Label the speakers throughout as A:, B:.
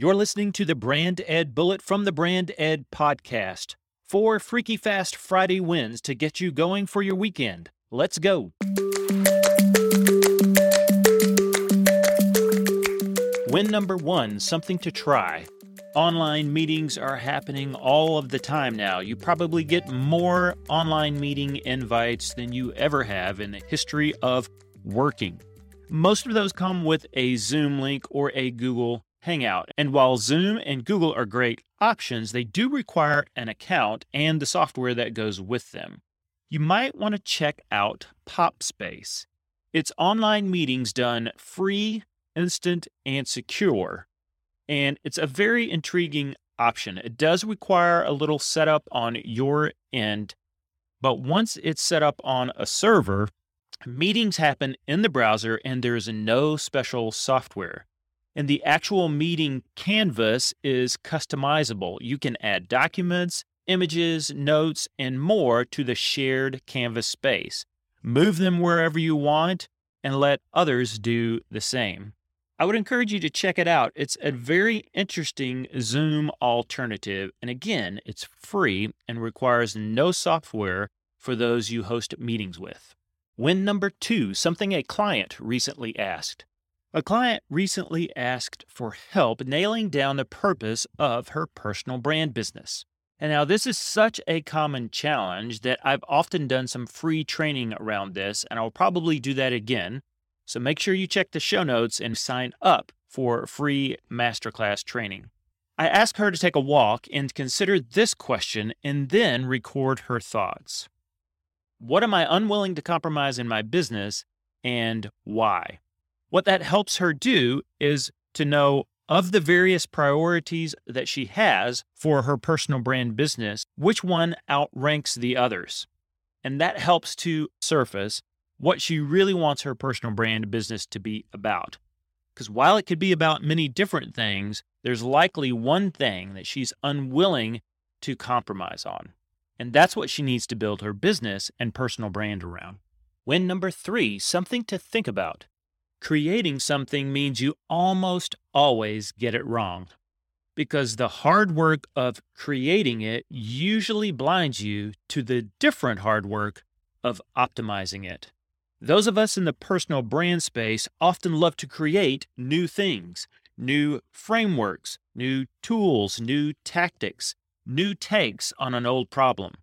A: You're listening to the Brand Ed Bullet from the Brand Ed podcast. Four freaky fast Friday wins to get you going for your weekend. Let's go. Win number one something to try. Online meetings are happening all of the time now. You probably get more online meeting invites than you ever have in the history of working. Most of those come with a Zoom link or a Google Hangout. And while Zoom and Google are great options, they do require an account and the software that goes with them. You might want to check out Popspace. It's online meetings done free, instant, and secure. And it's a very intriguing option. It does require a little setup on your end, but once it's set up on a server, meetings happen in the browser and there is no special software. And the actual meeting canvas is customizable. You can add documents, images, notes, and more to the shared canvas space. Move them wherever you want and let others do the same. I would encourage you to check it out. It's a very interesting Zoom alternative. And again, it's free and requires no software for those you host meetings with. Win number two something a client recently asked. A client recently asked for help nailing down the purpose of her personal brand business. And now, this is such a common challenge that I've often done some free training around this, and I'll probably do that again. So make sure you check the show notes and sign up for free masterclass training. I ask her to take a walk and consider this question and then record her thoughts. What am I unwilling to compromise in my business and why? What that helps her do is to know of the various priorities that she has for her personal brand business, which one outranks the others. And that helps to surface what she really wants her personal brand business to be about. Because while it could be about many different things, there's likely one thing that she's unwilling to compromise on. And that's what she needs to build her business and personal brand around. Win number three something to think about. Creating something means you almost always get it wrong because the hard work of creating it usually blinds you to the different hard work of optimizing it. Those of us in the personal brand space often love to create new things, new frameworks, new tools, new tactics, new takes on an old problem.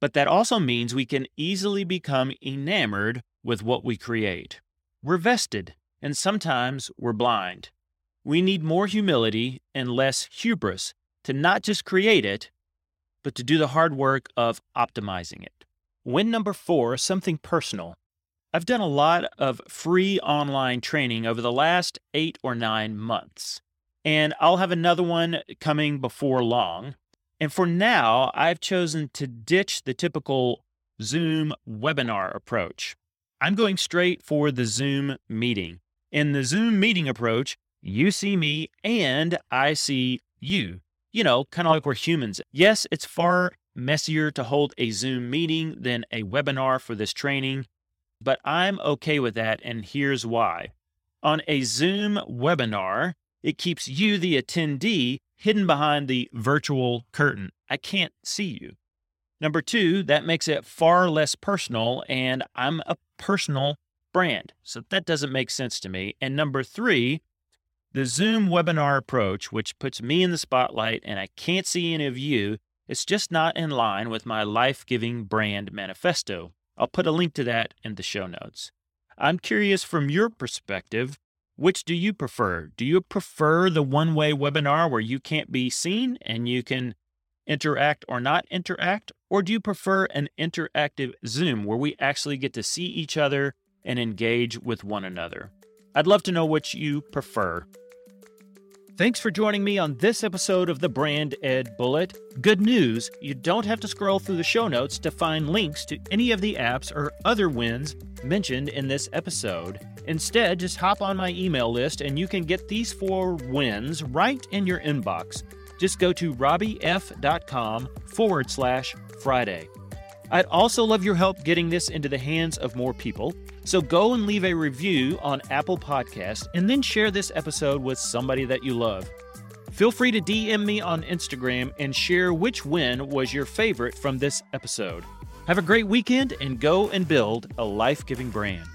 A: But that also means we can easily become enamored with what we create. We're vested, and sometimes we're blind. We need more humility and less hubris to not just create it, but to do the hard work of optimizing it. Win number four something personal. I've done a lot of free online training over the last eight or nine months, and I'll have another one coming before long. And for now, I've chosen to ditch the typical Zoom webinar approach. I'm going straight for the Zoom meeting. In the Zoom meeting approach, you see me and I see you. You know, kind of like we're humans. Yes, it's far messier to hold a Zoom meeting than a webinar for this training, but I'm okay with that, and here's why. On a Zoom webinar, it keeps you, the attendee, hidden behind the virtual curtain. I can't see you. Number two, that makes it far less personal, and I'm a personal brand. So that doesn't make sense to me. And number three, the Zoom webinar approach, which puts me in the spotlight and I can't see any of you, it's just not in line with my life giving brand manifesto. I'll put a link to that in the show notes. I'm curious from your perspective, which do you prefer? Do you prefer the one way webinar where you can't be seen and you can interact or not interact? Or do you prefer an interactive Zoom where we actually get to see each other and engage with one another? I'd love to know which you prefer. Thanks for joining me on this episode of the Brand Ed Bullet. Good news you don't have to scroll through the show notes to find links to any of the apps or other wins mentioned in this episode. Instead, just hop on my email list and you can get these four wins right in your inbox just go to robbyf.com forward slash Friday. I'd also love your help getting this into the hands of more people. So go and leave a review on Apple Podcast and then share this episode with somebody that you love. Feel free to DM me on Instagram and share which win was your favorite from this episode. Have a great weekend and go and build a life giving brand.